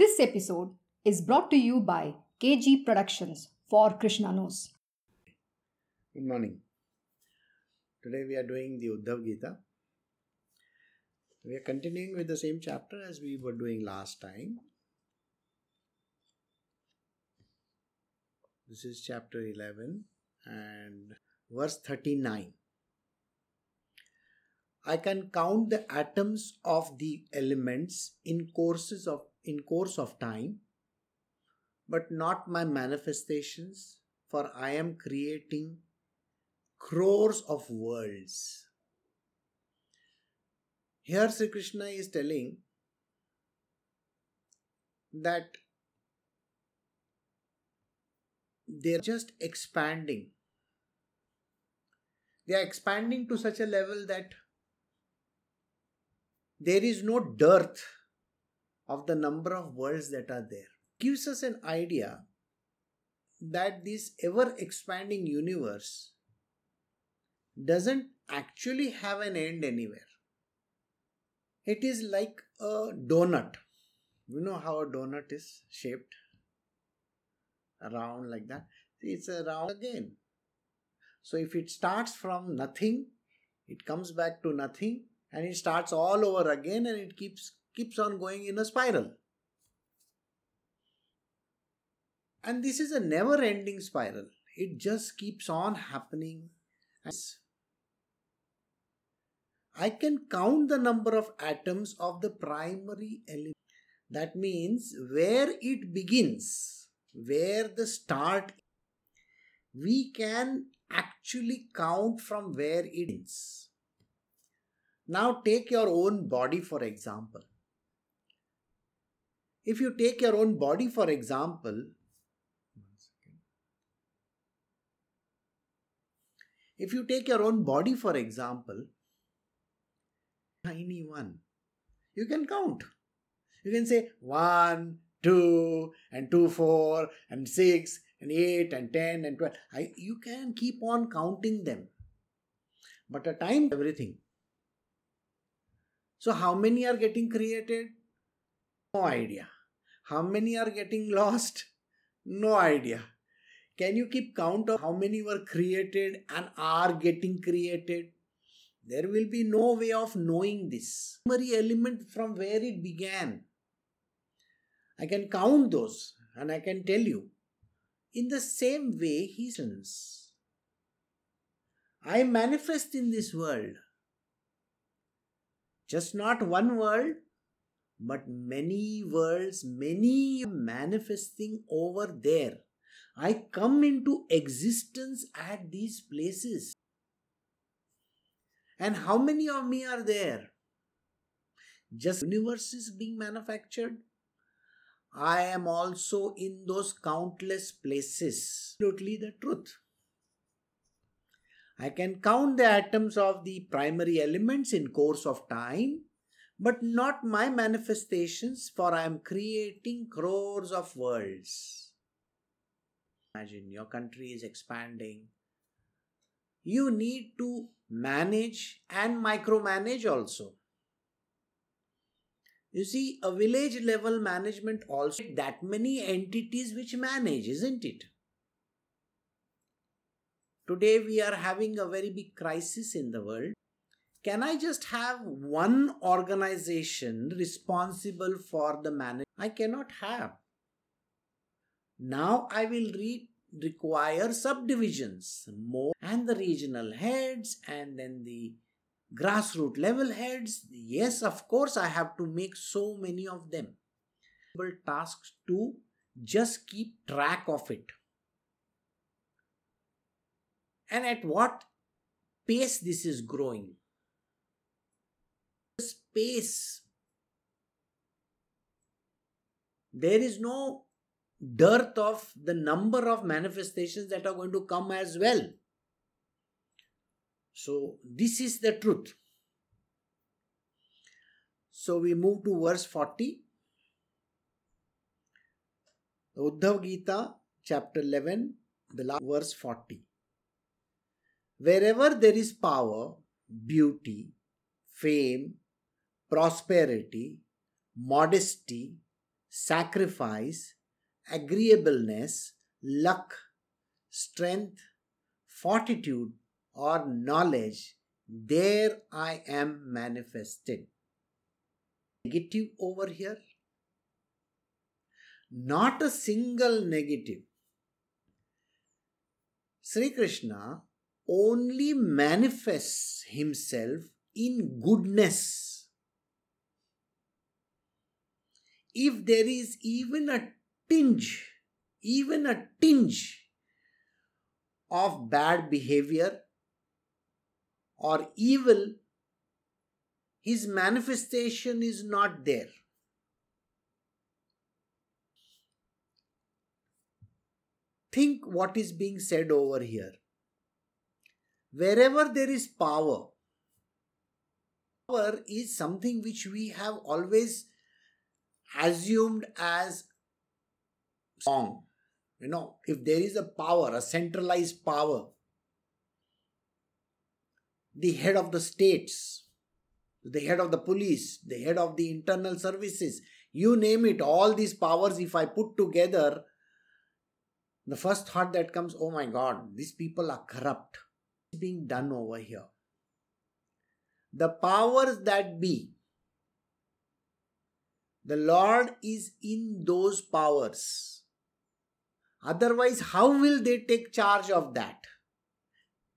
This episode is brought to you by KG Productions for Krishna Knows. Good morning. Today we are doing the Uddhav Gita. We are continuing with the same chapter as we were doing last time. This is chapter 11 and verse 39. I can count the atoms of the elements in courses of in course of time, but not my manifestations, for I am creating crores of worlds. Here Sri Krishna is telling that they're just expanding. They are expanding to such a level that there is no dearth of the number of worlds that are there. Gives us an idea that this ever expanding universe doesn't actually have an end anywhere. It is like a donut. You know how a donut is shaped? Around like that. It's around again. So if it starts from nothing, it comes back to nothing and it starts all over again and it keeps keeps on going in a spiral. And this is a never ending spiral. It just keeps on happening. I can count the number of atoms of the primary element. That means where it begins, where the start, we can actually count from where it ends. Now take your own body for example. If you take your own body for example, if you take your own body for example, tiny one, you can count. You can say 1, 2, and 2, 4, and 6, and 8, and 10, and 12. I, you can keep on counting them. But a time, everything. So, how many are getting created? No idea. How many are getting lost? No idea. Can you keep count of how many were created and are getting created? There will be no way of knowing this. Primary element from where it began. I can count those and I can tell you. In the same way, he says, I manifest in this world. Just not one world, but many worlds, many manifesting over there. I come into existence at these places. And how many of me are there? Just universes being manufactured? I am also in those countless places. Absolutely the truth. I can count the atoms of the primary elements in course of time but not my manifestations, for I am creating crores of worlds. Imagine your country is expanding. You need to manage and micromanage also. You see, a village level management also that many entities which manage, isn't it? Today we are having a very big crisis in the world can I just have one organization responsible for the management? I cannot have. Now I will re- require subdivisions more and the regional heads and then the grassroots level heads. Yes, of course, I have to make so many of them. Tasks to just keep track of it. And at what pace this is growing space. There is no dearth of the number of manifestations that are going to come as well. So, this is the truth. So, we move to verse 40. Uddhav Gita, chapter 11, the last verse 40. Wherever there is power, beauty, fame, prosperity, modesty, sacrifice, agreeableness, luck, strength, fortitude, or knowledge, there I am manifested. Negative over here? Not a single negative. Sri Krishna only manifests himself in goodness. If there is even a tinge, even a tinge of bad behavior or evil, his manifestation is not there. Think what is being said over here. Wherever there is power, power is something which we have always assumed as strong. You know, if there is a power, a centralized power, the head of the states, the head of the police, the head of the internal services, you name it, all these powers, if I put together, the first thought that comes, oh my god, these people are corrupt. It's being done over here. The powers that be, the Lord is in those powers. Otherwise, how will they take charge of that?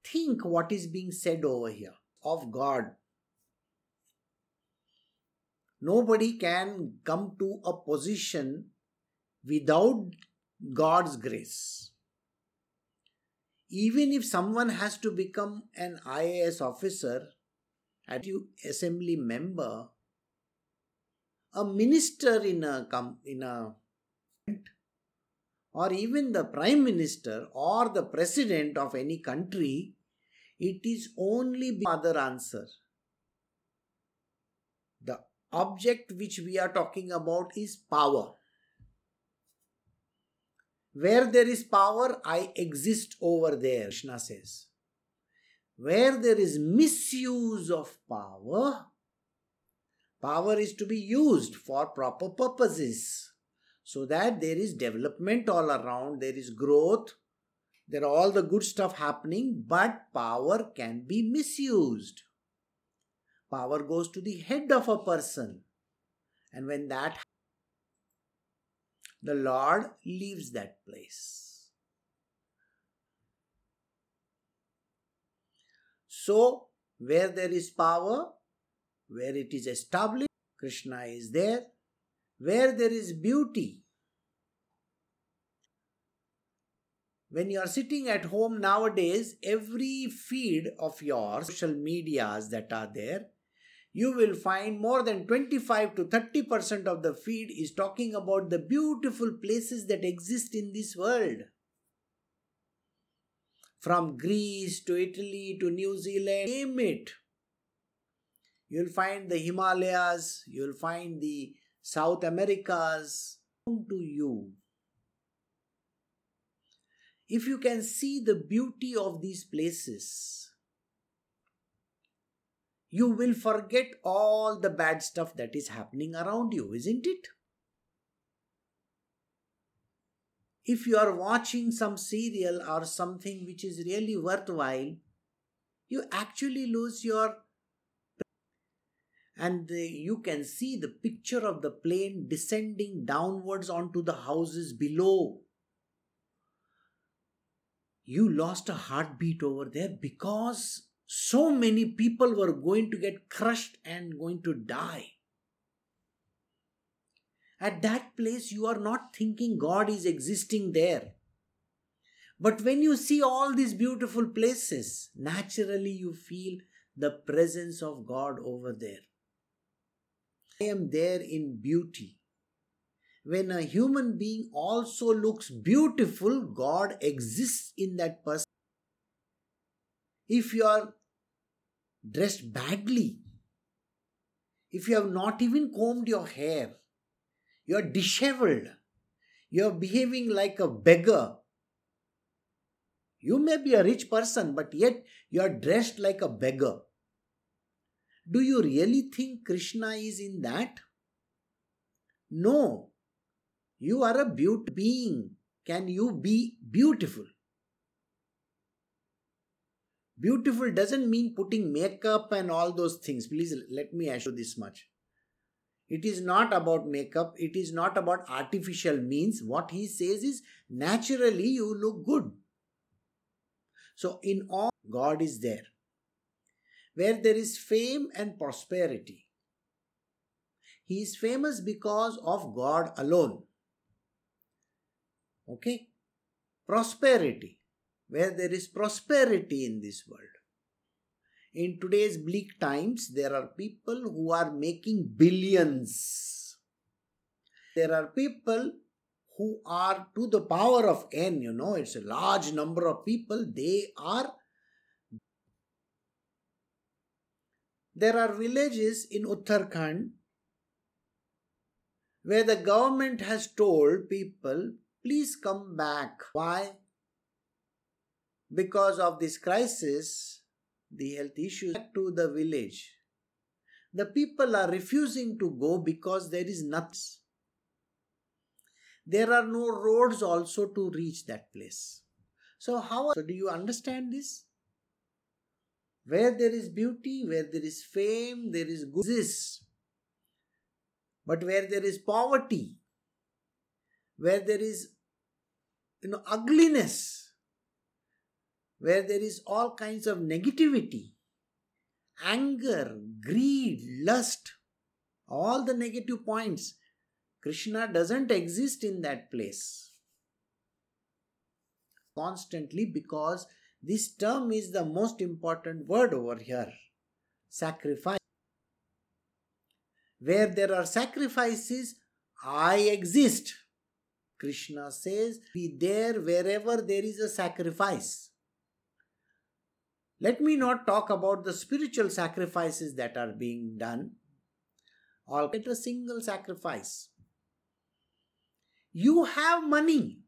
Think what is being said over here of God. Nobody can come to a position without God's grace. Even if someone has to become an IAS officer, a assembly member, a minister in a in a or even the prime minister or the president of any country, it is only the other answer. The object which we are talking about is power. Where there is power, I exist over there, Krishna says. Where there is misuse of power, power is to be used for proper purposes so that there is development all around, there is growth, there are all the good stuff happening, but power can be misused. Power goes to the head of a person. And when that the Lord leaves that place. So, where there is power, where it is established, Krishna is there. Where there is beauty, when you are sitting at home nowadays, every feed of your social medias that are there, you will find more than 25 to 30% of the feed is talking about the beautiful places that exist in this world. From Greece to Italy to New Zealand, name it. You'll find the Himalayas, you'll find the South Americas. To you. If you can see the beauty of these places, you will forget all the bad stuff that is happening around you, isn't it? If you are watching some serial or something which is really worthwhile, you actually lose your and the, you can see the picture of the plane descending downwards onto the houses below. You lost a heartbeat over there because so many people were going to get crushed and going to die. At that place, you are not thinking God is existing there. But when you see all these beautiful places, naturally you feel the presence of God over there. I am there in beauty. When a human being also looks beautiful, God exists in that person. If you are dressed badly, if you have not even combed your hair, you are disheveled, you are behaving like a beggar. You may be a rich person, but yet you are dressed like a beggar. Do you really think Krishna is in that? No. You are a beauty being. Can you be beautiful? Beautiful doesn't mean putting makeup and all those things. Please let me assure this much. It is not about makeup, it is not about artificial means. What he says is naturally you look good. So, in all, God is there. Where there is fame and prosperity, he is famous because of God alone. Okay? Prosperity. Where there is prosperity in this world. In today's bleak times, there are people who are making billions. There are people who are to the power of n, you know, it's a large number of people. They are. There are villages in Uttarakhand where the government has told people, please come back. Why? Because of this crisis, the health issues to the village. The people are refusing to go because there is nothing. There are no roads also to reach that place. So, how so do you understand this? Where there is beauty, where there is fame, there is goodness. But where there is poverty, where there is you know ugliness, where there is all kinds of negativity, anger, greed, lust, all the negative points, Krishna doesn't exist in that place. Constantly, because this term is the most important word over here sacrifice. Where there are sacrifices, I exist. Krishna says, Be there wherever there is a sacrifice. Let me not talk about the spiritual sacrifices that are being done. All get a single sacrifice. You have money.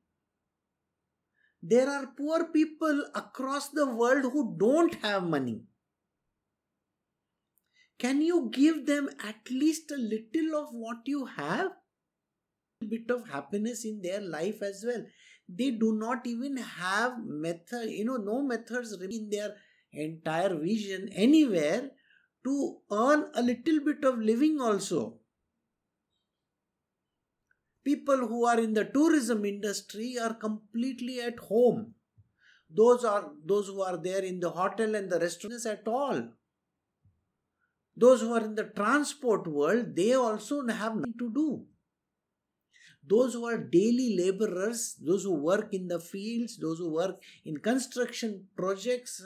There are poor people across the world who don't have money. Can you give them at least a little of what you have? A bit of happiness in their life as well. They do not even have method, you know, no methods in their entire vision anywhere to earn a little bit of living also. People who are in the tourism industry are completely at home. Those are those who are there in the hotel and the restaurants at all those who are in the transport world, they also have nothing to do. Those who are daily laborers, those who work in the fields, those who work in construction projects,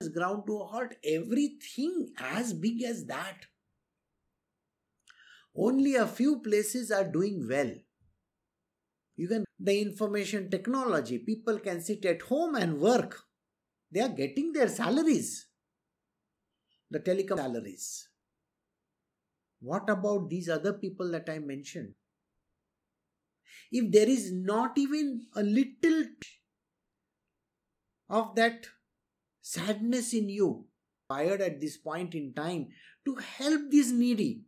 is ground to a halt, everything as big as that. Only a few places are doing well. You can, the information technology, people can sit at home and work. They are getting their salaries, the telecom salaries. What about these other people that I mentioned? If there is not even a little of that sadness in you, fired at this point in time to help these needy,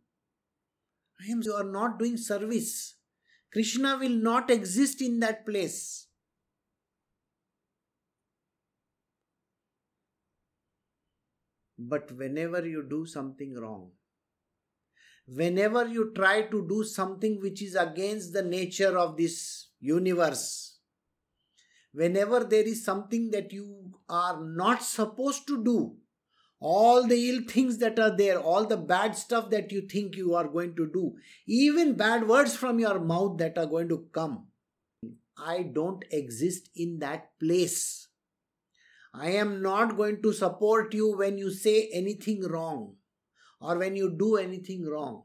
you are not doing service. Krishna will not exist in that place. But whenever you do something wrong, whenever you try to do something which is against the nature of this universe, whenever there is something that you are not supposed to do, all the ill things that are there, all the bad stuff that you think you are going to do, even bad words from your mouth that are going to come. I don't exist in that place. I am not going to support you when you say anything wrong or when you do anything wrong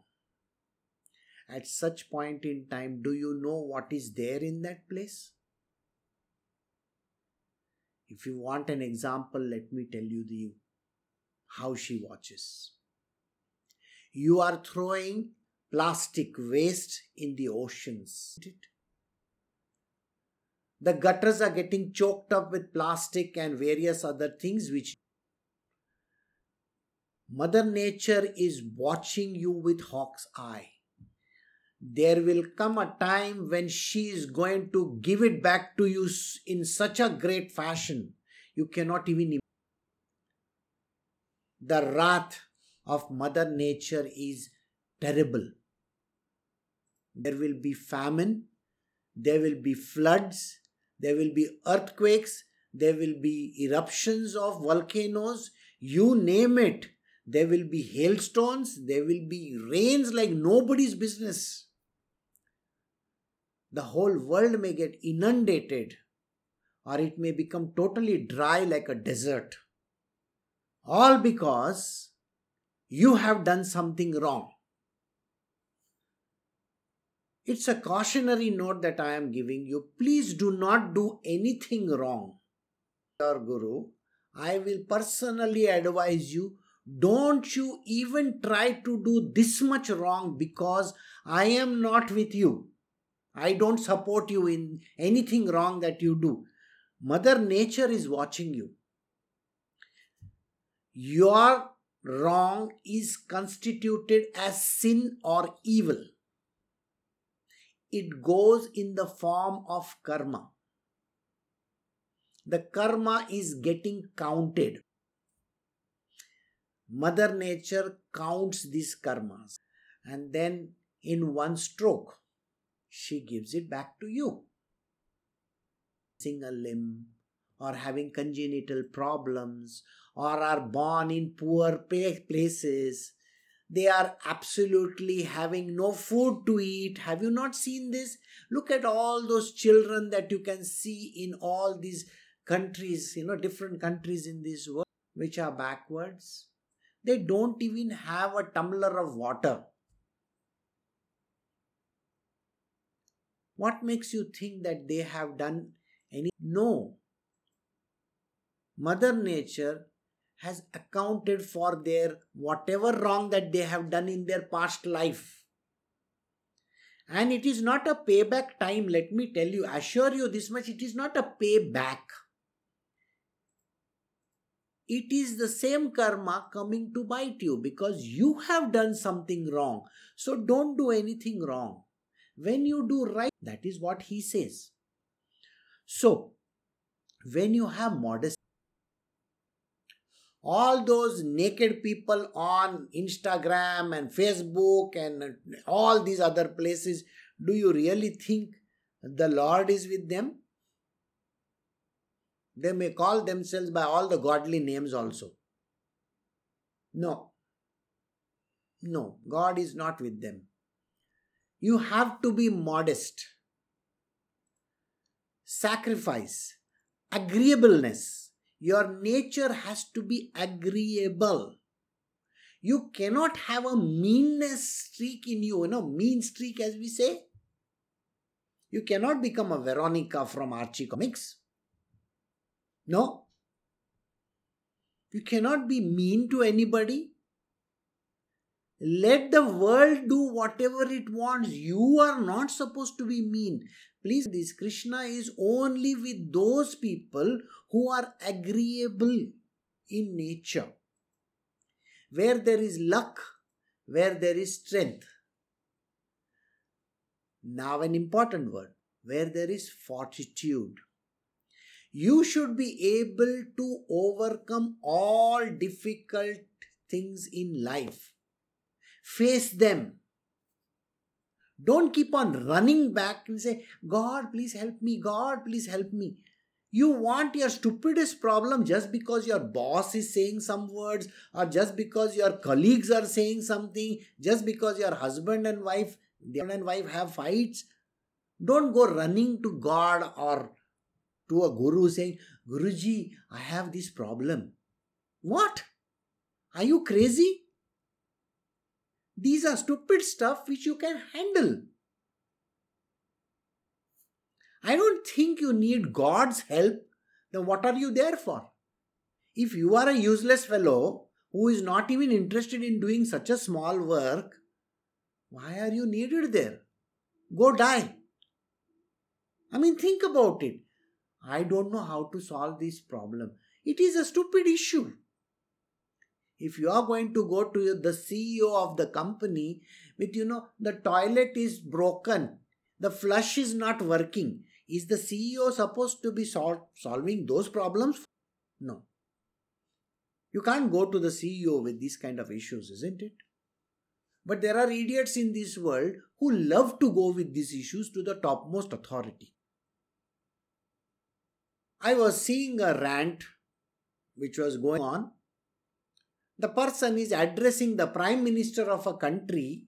at such point in time do you know what is there in that place if you want an example let me tell you the how she watches you are throwing plastic waste in the oceans the gutters are getting choked up with plastic and various other things which Mother Nature is watching you with hawk's eye. there will come a time when she is going to give it back to you in such a great fashion you cannot even imagine. The wrath of mother nature is terrible. There will be famine there will be floods there will be earthquakes there will be eruptions of volcanoes you name it. There will be hailstones there will be rains like nobody's business. The whole world may get inundated or it may become totally dry like a desert. All because you have done something wrong. It's a cautionary note that I am giving you. Please do not do anything wrong. Your Guru, I will personally advise you don't you even try to do this much wrong because I am not with you. I don't support you in anything wrong that you do. Mother Nature is watching you. Your wrong is constituted as sin or evil. It goes in the form of karma. The karma is getting counted. Mother Nature counts these karmas and then in one stroke she gives it back to you. A limb, or having congenital problems, or are born in poor places, they are absolutely having no food to eat. Have you not seen this? Look at all those children that you can see in all these countries, you know, different countries in this world, which are backwards. They don't even have a tumbler of water. What makes you think that they have done any? No. Mother Nature has accounted for their whatever wrong that they have done in their past life. And it is not a payback time, let me tell you, assure you this much, it is not a payback. It is the same karma coming to bite you because you have done something wrong. So don't do anything wrong. When you do right, that is what he says. So, when you have modesty, all those naked people on Instagram and Facebook and all these other places, do you really think the Lord is with them? They may call themselves by all the godly names also. No. No, God is not with them. You have to be modest. Sacrifice, agreeableness. Your nature has to be agreeable. You cannot have a meanness streak in you, you know, mean streak as we say. You cannot become a Veronica from Archie Comics. No. You cannot be mean to anybody. Let the world do whatever it wants. You are not supposed to be mean. Please, this Krishna is only with those people who are agreeable in nature. Where there is luck, where there is strength. Now, an important word where there is fortitude. You should be able to overcome all difficult things in life Face them. Don't keep on running back and say, God, please help me. God, please help me. You want your stupidest problem just because your boss is saying some words, or just because your colleagues are saying something, just because your husband and wife, the husband and wife have fights. Don't go running to God or to a guru saying, Guruji, I have this problem. What? Are you crazy? These are stupid stuff which you can handle. I don't think you need God's help. Then what are you there for? If you are a useless fellow who is not even interested in doing such a small work, why are you needed there? Go die. I mean, think about it. I don't know how to solve this problem. It is a stupid issue. If you are going to go to the ceo of the company with you know the toilet is broken the flush is not working is the ceo supposed to be sol- solving those problems? No. You can't go to the ceo with these kind of issues isn't it? But there are idiots in this world who love to go with these issues to the topmost authority. I was seeing a rant which was going on the person is addressing the prime minister of a country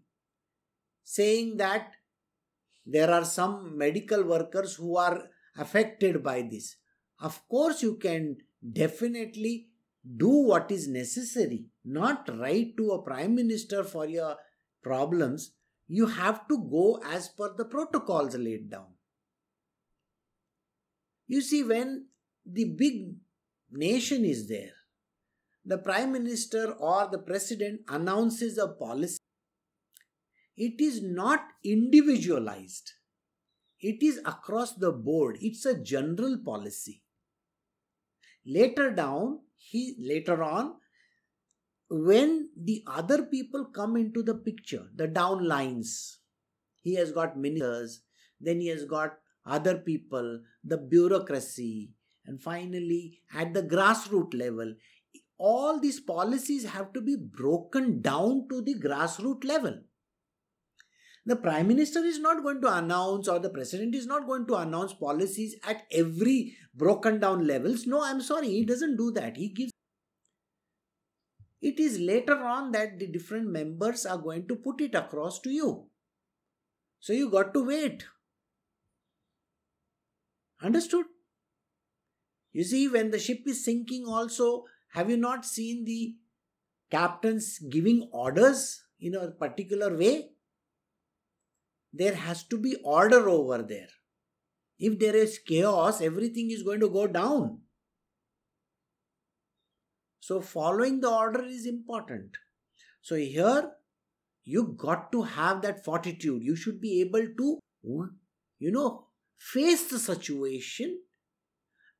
saying that there are some medical workers who are affected by this. Of course, you can definitely do what is necessary, not write to a prime minister for your problems. You have to go as per the protocols laid down. You see, when the big nation is there, the prime minister or the president announces a policy, it is not individualized. It is across the board. It's a general policy. Later down, he later on, when the other people come into the picture, the downlines, he has got ministers, then he has got other people, the bureaucracy, and finally at the grassroots level, all these policies have to be broken down to the grassroots level. The prime minister is not going to announce, or the president is not going to announce policies at every broken down levels. No, I'm sorry, he doesn't do that. He gives. It is later on that the different members are going to put it across to you. So you got to wait. Understood? You see, when the ship is sinking, also, have you not seen the captains giving orders in a particular way? There has to be order over there. If there is chaos, everything is going to go down. So, following the order is important. So, here you got to have that fortitude. You should be able to, you know, face the situation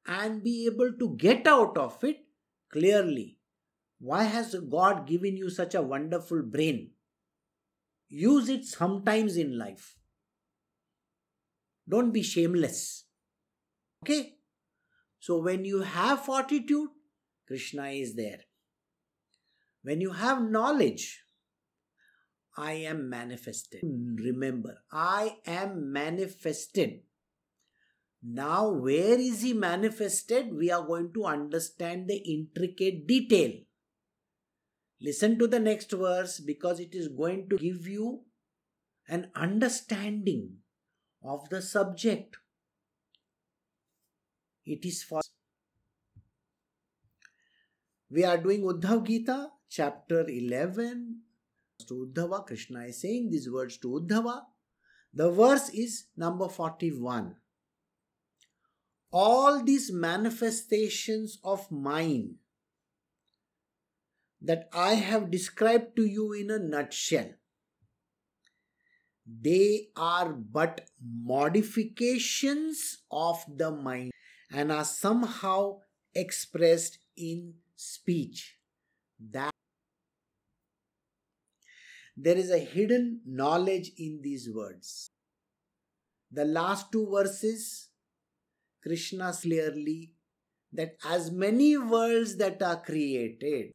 and be able to get out of it clearly. Why has God given you such a wonderful brain? Use it sometimes in life. Don't be shameless. Okay? So, when you have fortitude, Krishna is there. When you have knowledge, I am manifested. Remember, I am manifested. Now, where is he manifested? We are going to understand the intricate detail. Listen to the next verse because it is going to give you an understanding of the subject. It is for. We are doing Uddhav Gita, chapter 11. To Uddhava, Krishna is saying these words to Uddhava. The verse is number 41 all these manifestations of mine that I have described to you in a nutshell, they are but modifications of the mind and are somehow expressed in speech. That there is a hidden knowledge in these words. The last two verses Krishna clearly that as many worlds that are created,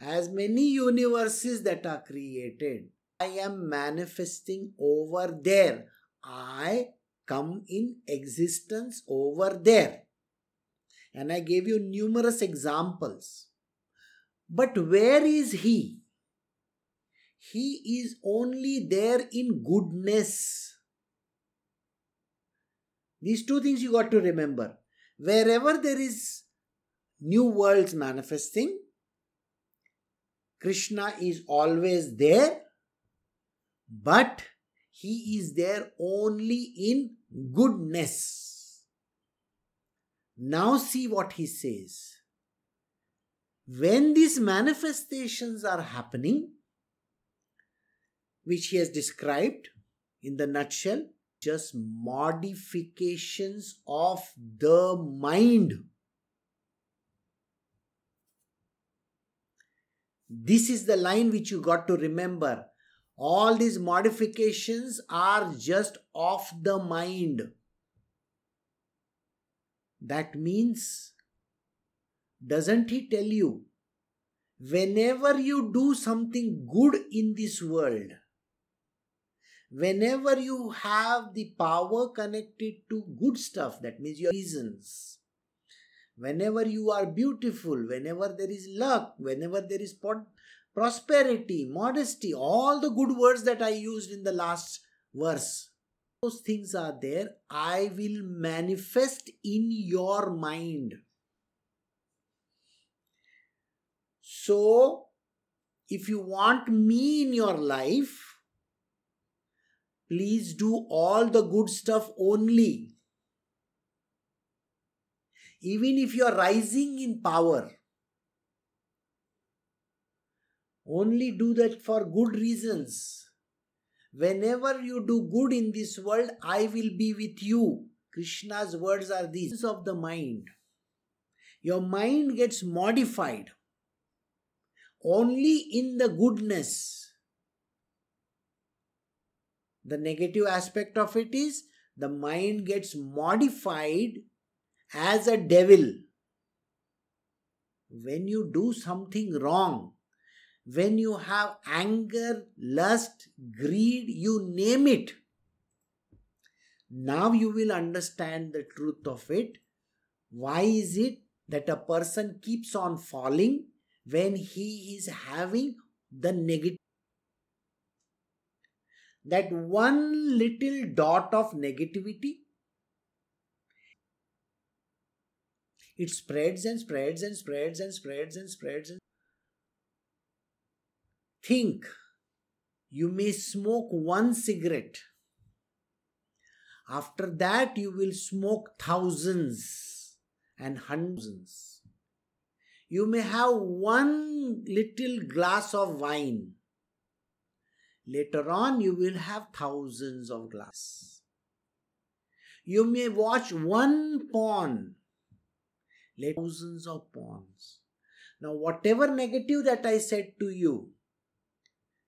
as many universes that are created, I am manifesting over there. I come in existence over there. And I gave you numerous examples. But where is He? He is only there in goodness. These two things you got to remember. Wherever there is new worlds manifesting, Krishna is always there, but he is there only in goodness. Now, see what he says. When these manifestations are happening, which he has described in the nutshell, just modifications of the mind. This is the line which you got to remember. All these modifications are just of the mind. That means, doesn't he tell you, whenever you do something good in this world, whenever you have the power connected to good stuff, that means your reasons, whenever you are beautiful, whenever there is luck, whenever there is prosperity, modesty, all the good words that I used in the last verse, those things are there, I will manifest in your mind. So, if you want me in your life, please do all the good stuff only. Even if you are rising in power, only do that for good reasons. Whenever you do good in this world, I will be with you. Krishna's words are these of the mind. Your mind gets modified only in the goodness. The negative aspect of it is the mind gets modified as a devil. When you do something wrong, when you have anger, lust, greed, you name it. Now you will understand the truth of it. Why is it that a person keeps on falling when he is having the negative? That one little dot of negativity it spreads and spreads and spreads and spreads and spreads and Think you may smoke one cigarette. After that, you will smoke thousands and hundreds. You may have one little glass of wine. Later on, you will have thousands of glasses. You may watch one pawn, thousands of pawns. Now, whatever negative that I said to you,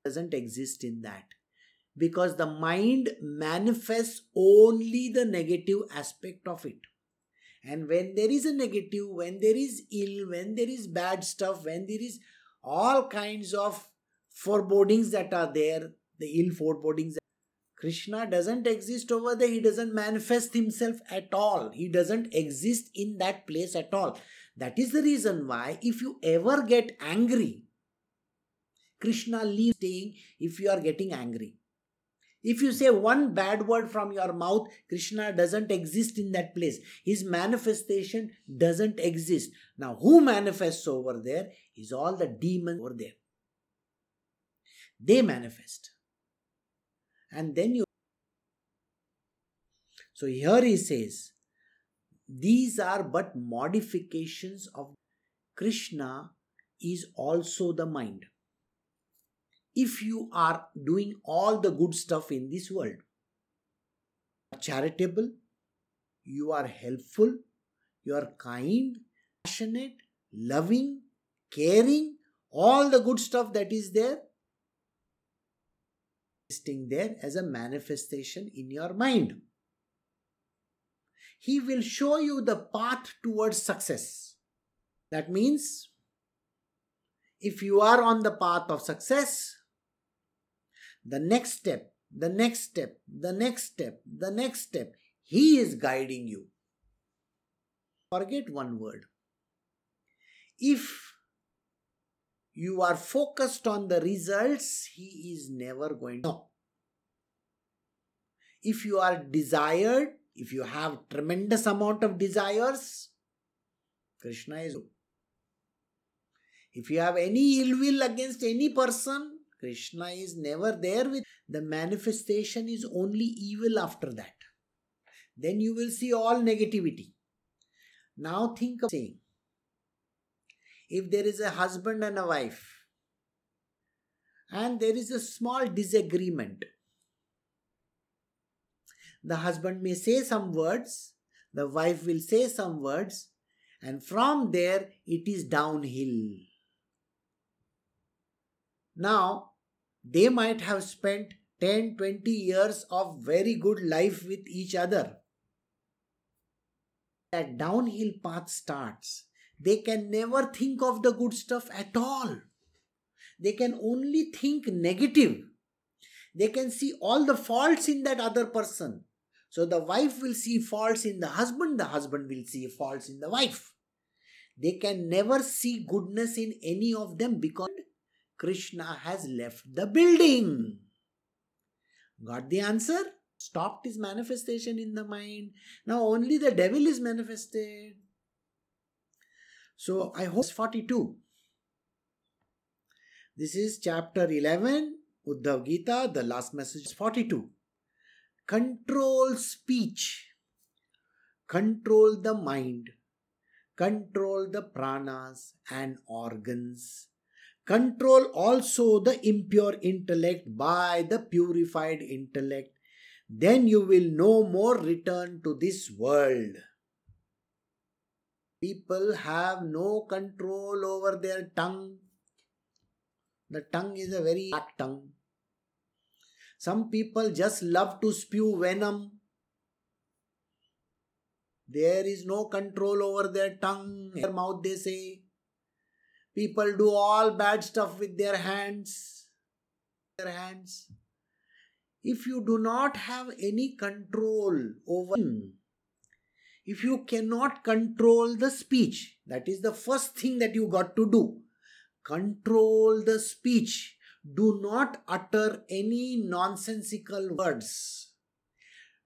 doesn't exist in that because the mind manifests only the negative aspect of it and when there is a negative when there is ill when there is bad stuff when there is all kinds of forebodings that are there the ill forebodings krishna doesn't exist over there he doesn't manifest himself at all he doesn't exist in that place at all that is the reason why if you ever get angry Krishna leaves saying if you are getting angry. If you say one bad word from your mouth, Krishna doesn't exist in that place. His manifestation doesn't exist. Now, who manifests over there is all the demons over there. They manifest. And then you. So here he says, these are but modifications of Krishna is also the mind if you are doing all the good stuff in this world. Charitable, you are helpful, you are kind, passionate, loving, caring, all the good stuff that is there existing there as a manifestation in your mind. He will show you the path towards success. That means if you are on the path of success, the next step, the next step, the next step, the next step. He is guiding you. Forget one word. If you are focused on the results, He is never going to know. If you are desired, if you have tremendous amount of desires, Krishna is. If you have any ill will against any person, Krishna is never there with the manifestation is only evil after that. Then you will see all negativity. Now think of saying if there is a husband and a wife and there is a small disagreement, the husband may say some words, the wife will say some words, and from there it is downhill Now, they might have spent 10 20 years of very good life with each other. That downhill path starts. They can never think of the good stuff at all. They can only think negative. They can see all the faults in that other person. So the wife will see faults in the husband, the husband will see faults in the wife. They can never see goodness in any of them because Krishna has left the building. Got the answer? Stopped his manifestation in the mind. Now only the devil is manifested. So I hope 42. This is chapter 11, Uddhav Gita. The last message is 42. Control speech, control the mind, control the pranas and organs, control also the impure intellect by the purified intellect. Then you will no more return to this world. People have no control over their tongue. The tongue is a very black tongue. Some people just love to spew venom. There is no control over their tongue, their mouth, they say. People do all bad stuff with their hands. Their hands. If you do not have any control over, if you cannot control the speech, that is the first thing that you got to do. Control the speech do not utter any nonsensical words.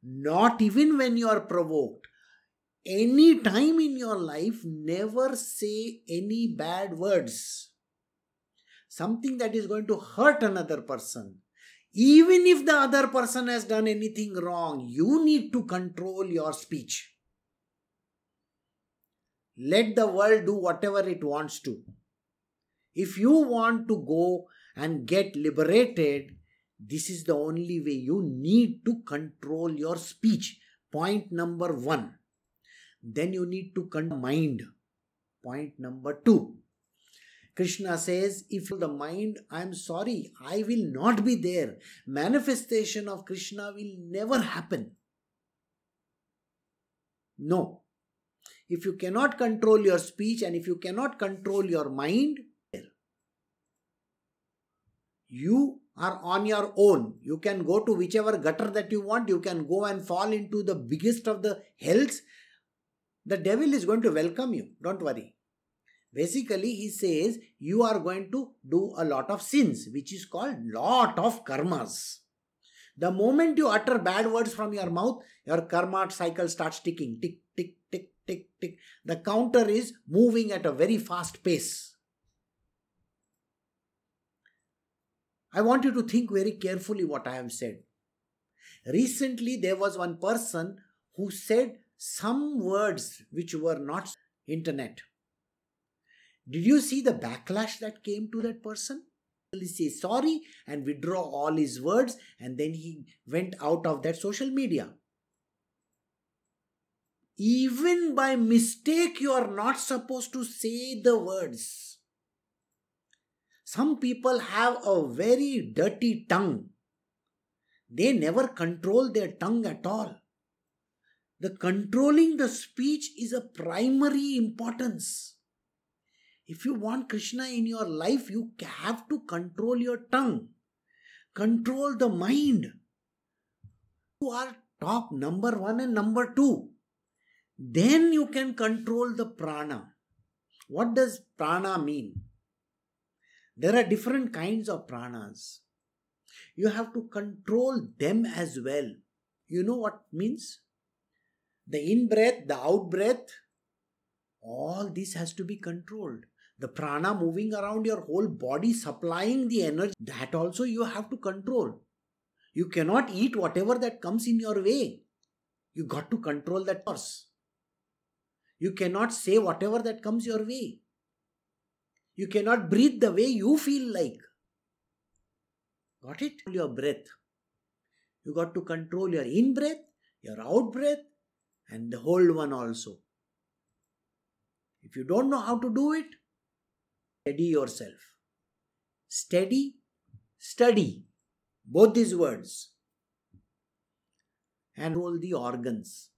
Not even when you are provoked. Any time in your life, never say any bad words. Something that is going to hurt another person. Even if the other person has done anything wrong, you need to control your speech. Let the world do whatever it wants to. If you want to go and get liberated, this is the only way. You need to control your speech. Point number one. Then you need to control mind. Point number two. Krishna says, if the mind, I am sorry, I will not be there. Manifestation of Krishna will never happen. No. If you cannot control your speech and if you cannot control your mind, you are on your own. You can go to whichever gutter that you want. You can go and fall into the biggest of the hells. The devil is going to welcome you. Don't worry. Basically, he says you are going to do a lot of sins, which is called lot of karmas. The moment you utter bad words from your mouth, your karma cycle starts ticking. Tick, tick, tick, tick, tick. The counter is moving at a very fast pace. I want you to think very carefully what I have said. Recently, there was one person who said some words which were not internet. Did you see the backlash that came to that person? He say sorry and withdraw all his words, and then he went out of that social media. Even by mistake, you are not supposed to say the words. Some people have a very dirty tongue. They never control their tongue at all. The controlling the speech is a primary importance. If you want Krishna in your life, you have to control your tongue, control the mind. You are top number one and number two. Then you can control the prana. What does prana mean? There are different kinds of pranas. You have to control them as well. You know what means? The in breath, the out breath, all this has to be controlled. The prana moving around your whole body, supplying the energy, that also you have to control. You cannot eat whatever that comes in your way. You got to control that force. You cannot say whatever that comes your way. You cannot breathe the way you feel like. Got it? Your breath. You got to control your in breath, your out breath, and the hold one also. If you don't know how to do it, steady yourself. Steady study both these words and roll the organs.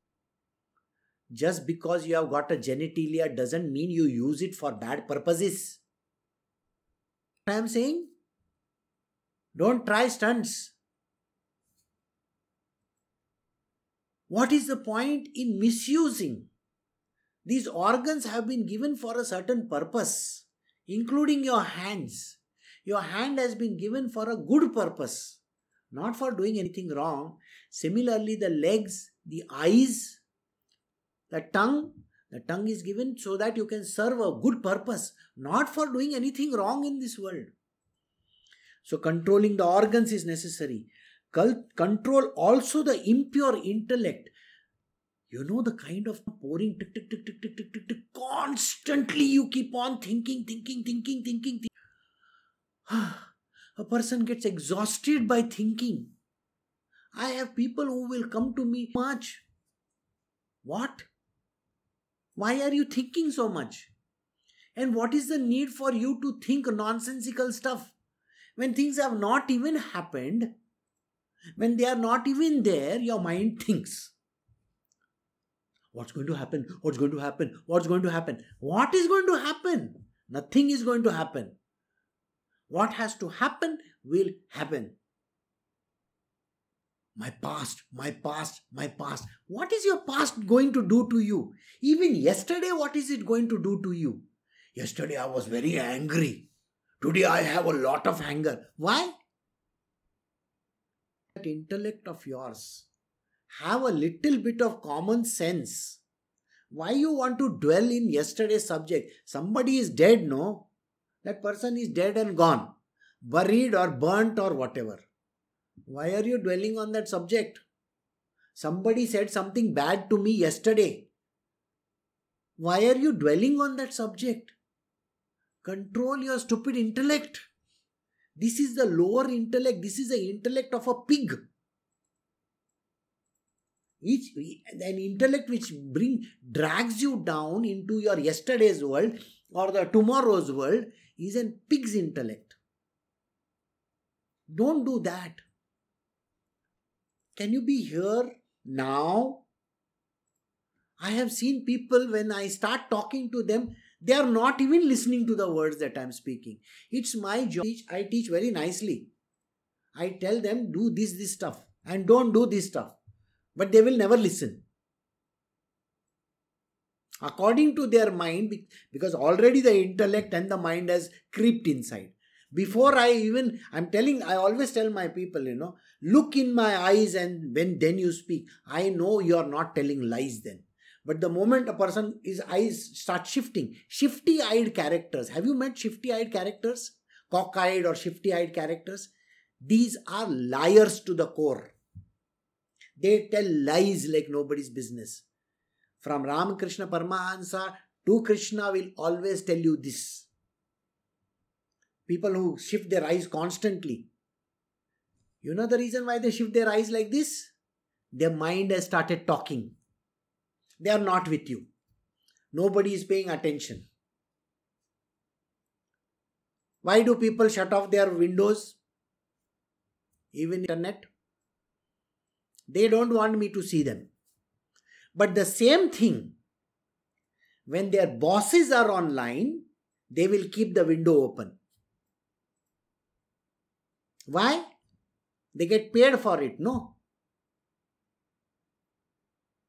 Just because you have got a genitalia doesn't mean you use it for bad purposes. I am saying? Don't try stunts. What is the point in misusing? These organs have been given for a certain purpose, including your hands. Your hand has been given for a good purpose, not for doing anything wrong. Similarly, the legs, the eyes, the tongue, the tongue is given so that you can serve a good purpose, not for doing anything wrong in this world. So, controlling the organs is necessary. Control also the impure intellect. You know the kind of pouring tick tick tick tick tick tick tick tick. Constantly you keep on thinking, thinking, thinking, thinking. thinking. a person gets exhausted by thinking. I have people who will come to me much. What? Why are you thinking so much? And what is the need for you to think nonsensical stuff when things have not even happened? When they are not even there, your mind thinks. What's going to happen? What's going to happen? What's going to happen? What is going to happen? Nothing is going to happen. What has to happen will happen. My past, my past, my past. What is your past going to do to you? Even yesterday, what is it going to do to you? Yesterday, I was very angry. Today, I have a lot of anger. Why? That intellect of yours. Have a little bit of common sense. Why you want to dwell in yesterday's subject? Somebody is dead, no? That person is dead and gone, buried or burnt or whatever. Why are you dwelling on that subject? Somebody said something bad to me yesterday. Why are you dwelling on that subject? Control your stupid intellect. This is the lower intellect. This is the intellect of a pig. Each an intellect which bring drags you down into your yesterday's world or the tomorrow's world is a pig's intellect. Don't do that. Can you be here now? I have seen people when I start talking to them, they are not even listening to the words that I'm speaking. It's my job. I teach very nicely. I tell them, do this, this stuff, and don't do this stuff. But they will never listen. According to their mind, because already the intellect and the mind has crept inside before i even i'm telling i always tell my people you know look in my eyes and when then you speak. I know you are not telling lies then. But the moment a person his eyes start shifting shifty eyed characters have you met shifty eyed characters? Cockeyed or shifty eyed characters? These are liars to the core. They tell lies like nobody's business. From ramakrishna paramahansa to krishna will always tell you this people who shift their eyes constantly. You know the reason why they shift their eyes like this? Their mind has started talking. They are not with you. Nobody is paying attention. Why do people shut off their windows? Even internet? They don't want me to see them. But the same thing, when their bosses are online, they will keep the window open. Why? They get paid for it, no?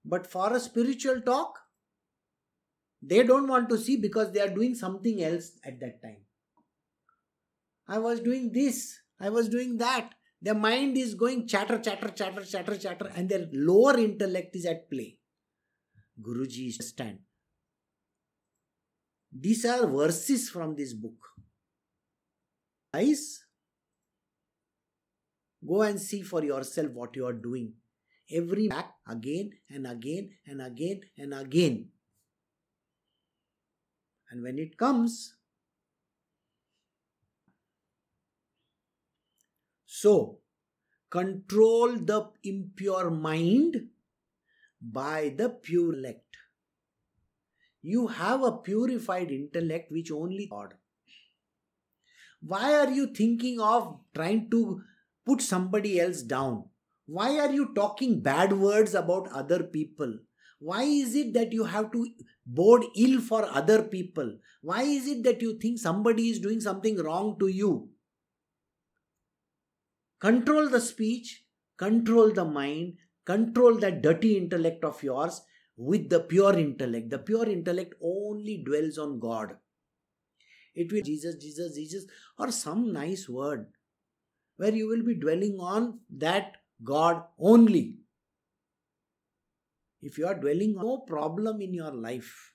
But for a spiritual talk, they don't want to see because they are doing something else at that time. I was doing this, I was doing that. Their mind is going chatter, chatter, chatter, chatter, chatter, and their lower intellect is at play. Guruji stand. These are verses from this book. Guys, Go and see for yourself what you are doing. Every back again and again and again and again. And when it comes, so control the impure mind by the pure intellect. You have a purified intellect which only God. Why are you thinking of trying to put somebody else down? Why are you talking bad words about other people? Why is it that you have to bode ill for other people? Why is it that you think somebody is doing something wrong to you? Control the speech, control the mind, control that dirty intellect of yours with the pure intellect. The pure intellect only dwells on God. It will Jesus, Jesus, Jesus, or some nice word where you will be dwelling on that God only. If you are dwelling on no problem in your life,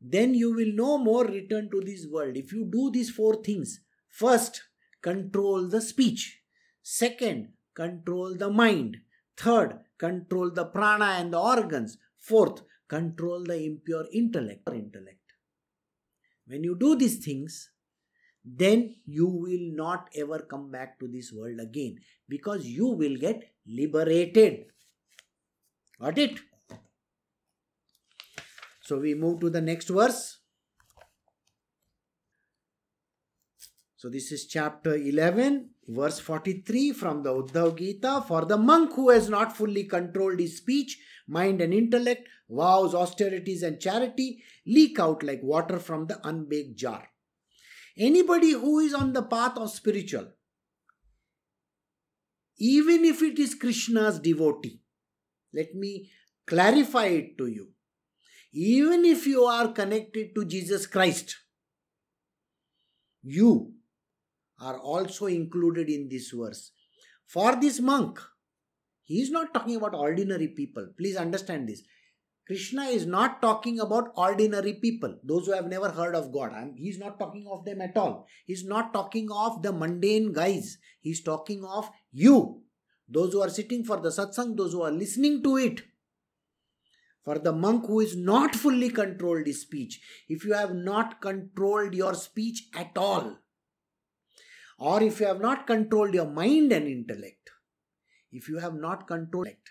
then you will no more return to this world. If you do these four things, first, control the speech. Second, control the mind. Third, control the prana and the organs. Fourth, control the impure intellect. intellect. When you do these things, then you will not ever come back to this world again because you will get liberated. Got it? So we move to the next verse. So this is chapter 11, verse 43 from the Uddhav Gita. For the monk who has not fully controlled his speech, mind, and intellect, vows, austerities, and charity leak out like water from the unbaked jar. Anybody who is on the path of spiritual, even if it is Krishna's devotee, let me clarify it to you. Even if you are connected to Jesus Christ, you are also included in this verse. For this monk, he is not talking about ordinary people. Please understand this. Krishna is not talking about ordinary people, those who have never heard of God. he's not talking of them at all. He's not talking of the mundane guys. He's talking of you, those who are sitting for the satsang, those who are listening to it. For the monk who is not fully controlled his speech, if you have not controlled your speech at all, or if you have not controlled your mind and intellect, if you have not controlled it,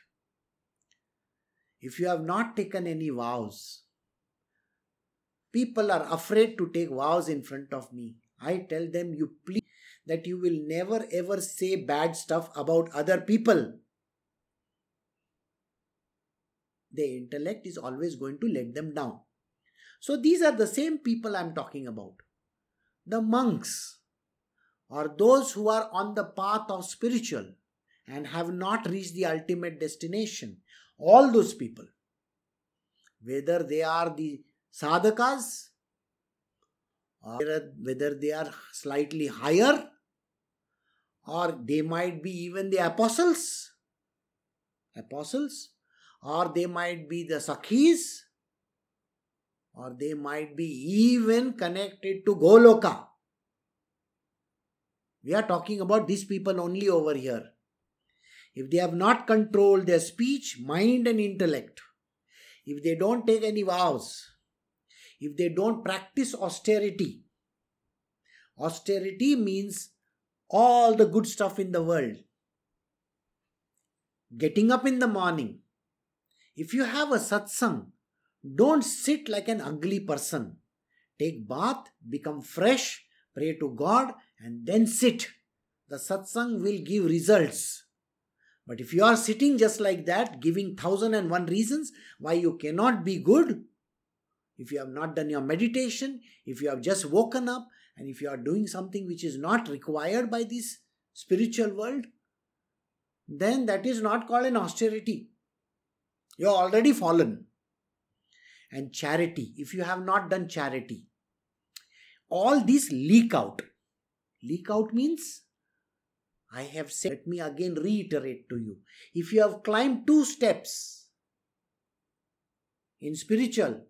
if you have not taken any vows, people are afraid to take vows in front of me. I tell them, you please that you will never ever say bad stuff about other people. Their intellect is always going to let them down. So these are the same people I'm talking about. The monks or those who are on the path of spiritual and have not reached the ultimate destination all those people, whether they are the sadhakas or whether they are slightly higher or they might be even the apostles apostles or they might be the sakhis or they might be even connected to goloka. We are talking about these people only over here if they have not controlled their speech, mind, and intellect, if they don't take any vows, if they don't practice austerity, austerity means all the good stuff in the world. Getting up in the morning. If you have a satsang, don't sit like an ugly person. Take bath, become fresh, pray to God, and then sit. The satsang will give results. But if you are sitting just like that, giving thousand and one reasons why you cannot be good, if you have not done your meditation, if you have just woken up, and if you are doing something which is not required by this spiritual world, then that is not called an austerity. You are already fallen. And charity, if you have not done charity, all these leak out. Leak out means I have said, let me again reiterate to you. If you have climbed two steps in spiritual,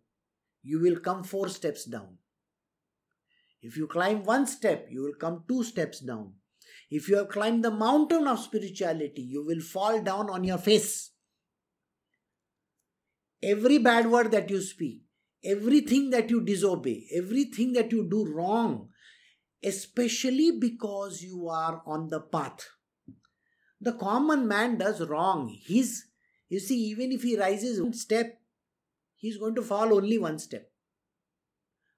you will come four steps down. If you climb one step, you will come two steps down. If you have climbed the mountain of spirituality, you will fall down on your face. Every bad word that you speak, everything that you disobey, everything that you do wrong, especially because you are on the path. The common man does wrong. He's, you see, even if he rises one step, he's going to fall only one step.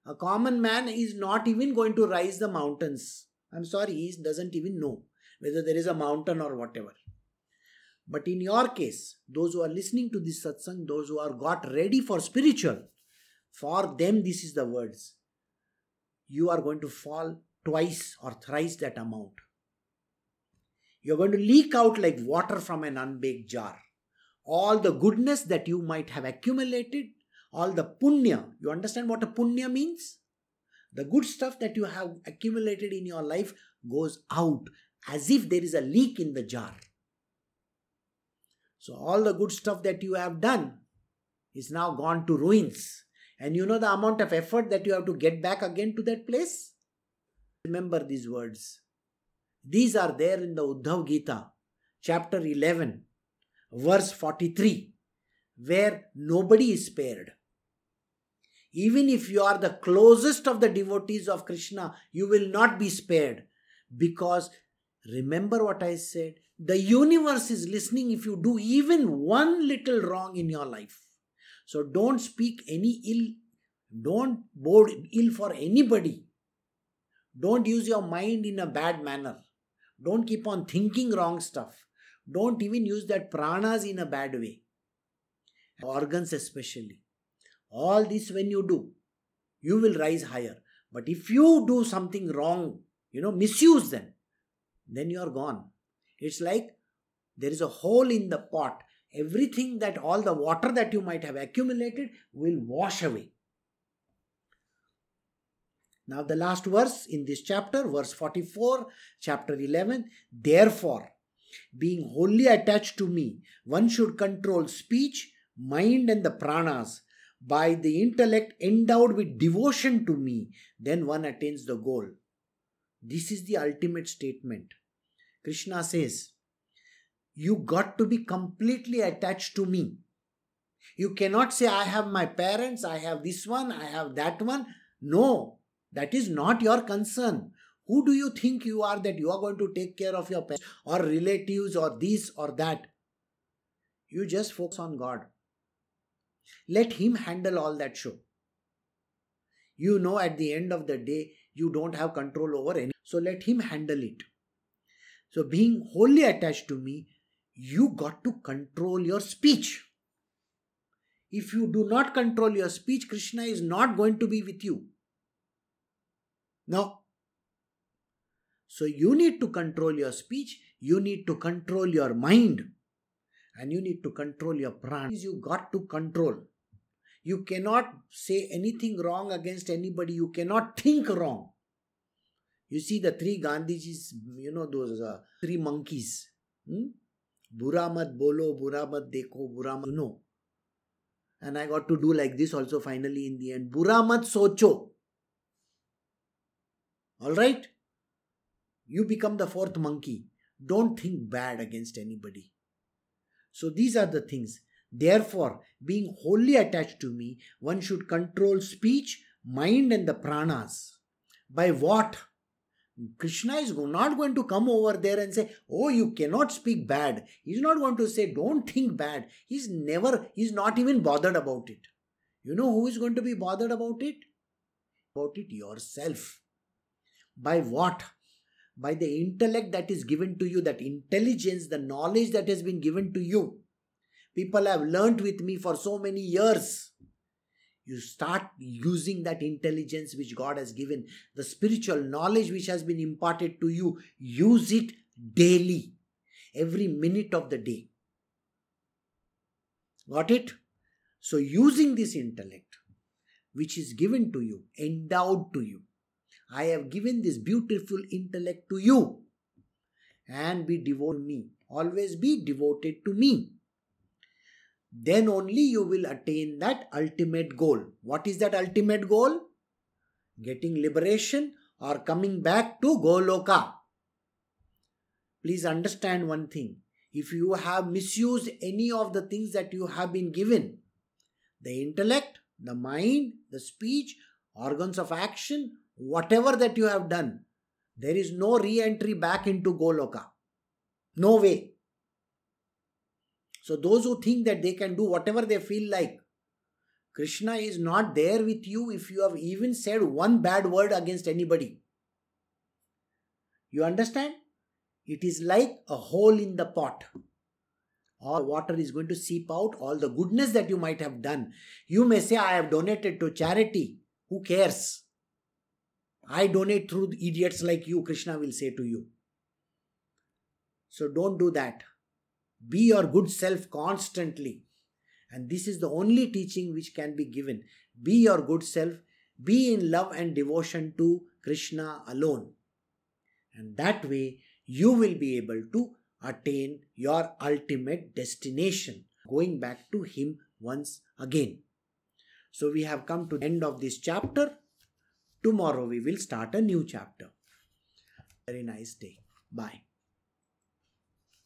A common man is not even going to rise the mountains. I'm sorry, he doesn't even know whether there is a mountain or whatever. But in your case, those who are listening to this satsang, those who are got ready for spiritual, for them this is the words. You are going to fall twice or thrice that amount. You're going to leak out like water from an unbaked jar. All the goodness that you might have accumulated, all the punya. You understand what a punya means? The good stuff that you have accumulated in your life goes out as if there is a leak in the jar. So, all the good stuff that you have done is now gone to ruins. And you know the amount of effort that you have to get back again to that place? Remember these words. These are there in the Uddhav Gita, chapter 11, verse 43, where nobody is spared. Even if you are the closest of the devotees of Krishna, you will not be spared. Because remember what I said the universe is listening if you do even one little wrong in your life. So don't speak any ill, don't board ill for anybody. Don't use your mind in a bad manner. Don't keep on thinking wrong stuff. Don't even use that pranas in a bad way. Organs, especially. All this, when you do, you will rise higher. But if you do something wrong, you know, misuse them, then you are gone. It's like there is a hole in the pot. Everything that all the water that you might have accumulated will wash away. Now, the last verse in this chapter, verse 44, chapter 11. Therefore, being wholly attached to me, one should control speech, mind, and the pranas. By the intellect endowed with devotion to me, then one attains the goal. This is the ultimate statement. Krishna says, You got to be completely attached to me. You cannot say, I have my parents, I have this one, I have that one. No, that is not your concern. Who do you think you are that you are going to take care of your parents or relatives or this or that? You just focus on God. Let Him handle all that show. You know, at the end of the day, you don't have control over any. So let Him handle it. So, being wholly attached to me, you got to control your speech. If you do not control your speech, Krishna is not going to be with you. No. So, you need to control your speech, you need to control your mind, and you need to control your prana. You got to control. You cannot say anything wrong against anybody, you cannot think wrong. You see the three Gandhijis, you know, those uh, three monkeys. Hmm? Bura mat bolo, bura mat dekho, bura mat, know. And I got to do like this also finally in the end. Bura mat socho. Alright? You become the fourth monkey. Don't think bad against anybody. So these are the things. Therefore, being wholly attached to me, one should control speech, mind, and the pranas. By what? Krishna is not going to come over there and say, Oh, you cannot speak bad. He's not going to say, Don't think bad. He's never, he's not even bothered about it. You know who is going to be bothered about it? About it yourself. By what? By the intellect that is given to you, that intelligence, the knowledge that has been given to you. People have learnt with me for so many years you start using that intelligence which God has given, the spiritual knowledge which has been imparted to you, use it daily, every minute of the day. Got it? So, using this intellect which is given to you, endowed to you, I have given this beautiful intellect to you and be devoted to me. Always be devoted to me then only you will attain that ultimate goal. What is that ultimate goal? Getting liberation or coming back to Goloka. Please understand one thing. If you have misused any of the things that you have been given, the intellect, the mind, the speech, organs of action, whatever that you have done, there is no re entry back into Goloka. No way. So those who think that they can do whatever they feel like, Krishna is not there with you if you have even said one bad word against anybody. You understand? It is like a hole in the pot. All water is going to seep out, all the goodness that you might have done. You may say, I have donated to charity. Who cares? I donate through idiots like you, Krishna will say to you. So don't do that. Be your good self constantly. And this is the only teaching which can be given. Be your good self. Be in love and devotion to Krishna alone. And that way you will be able to attain your ultimate destination, going back to Him once again. So we have come to the end of this chapter. Tomorrow we will start a new chapter. Very nice day. Bye.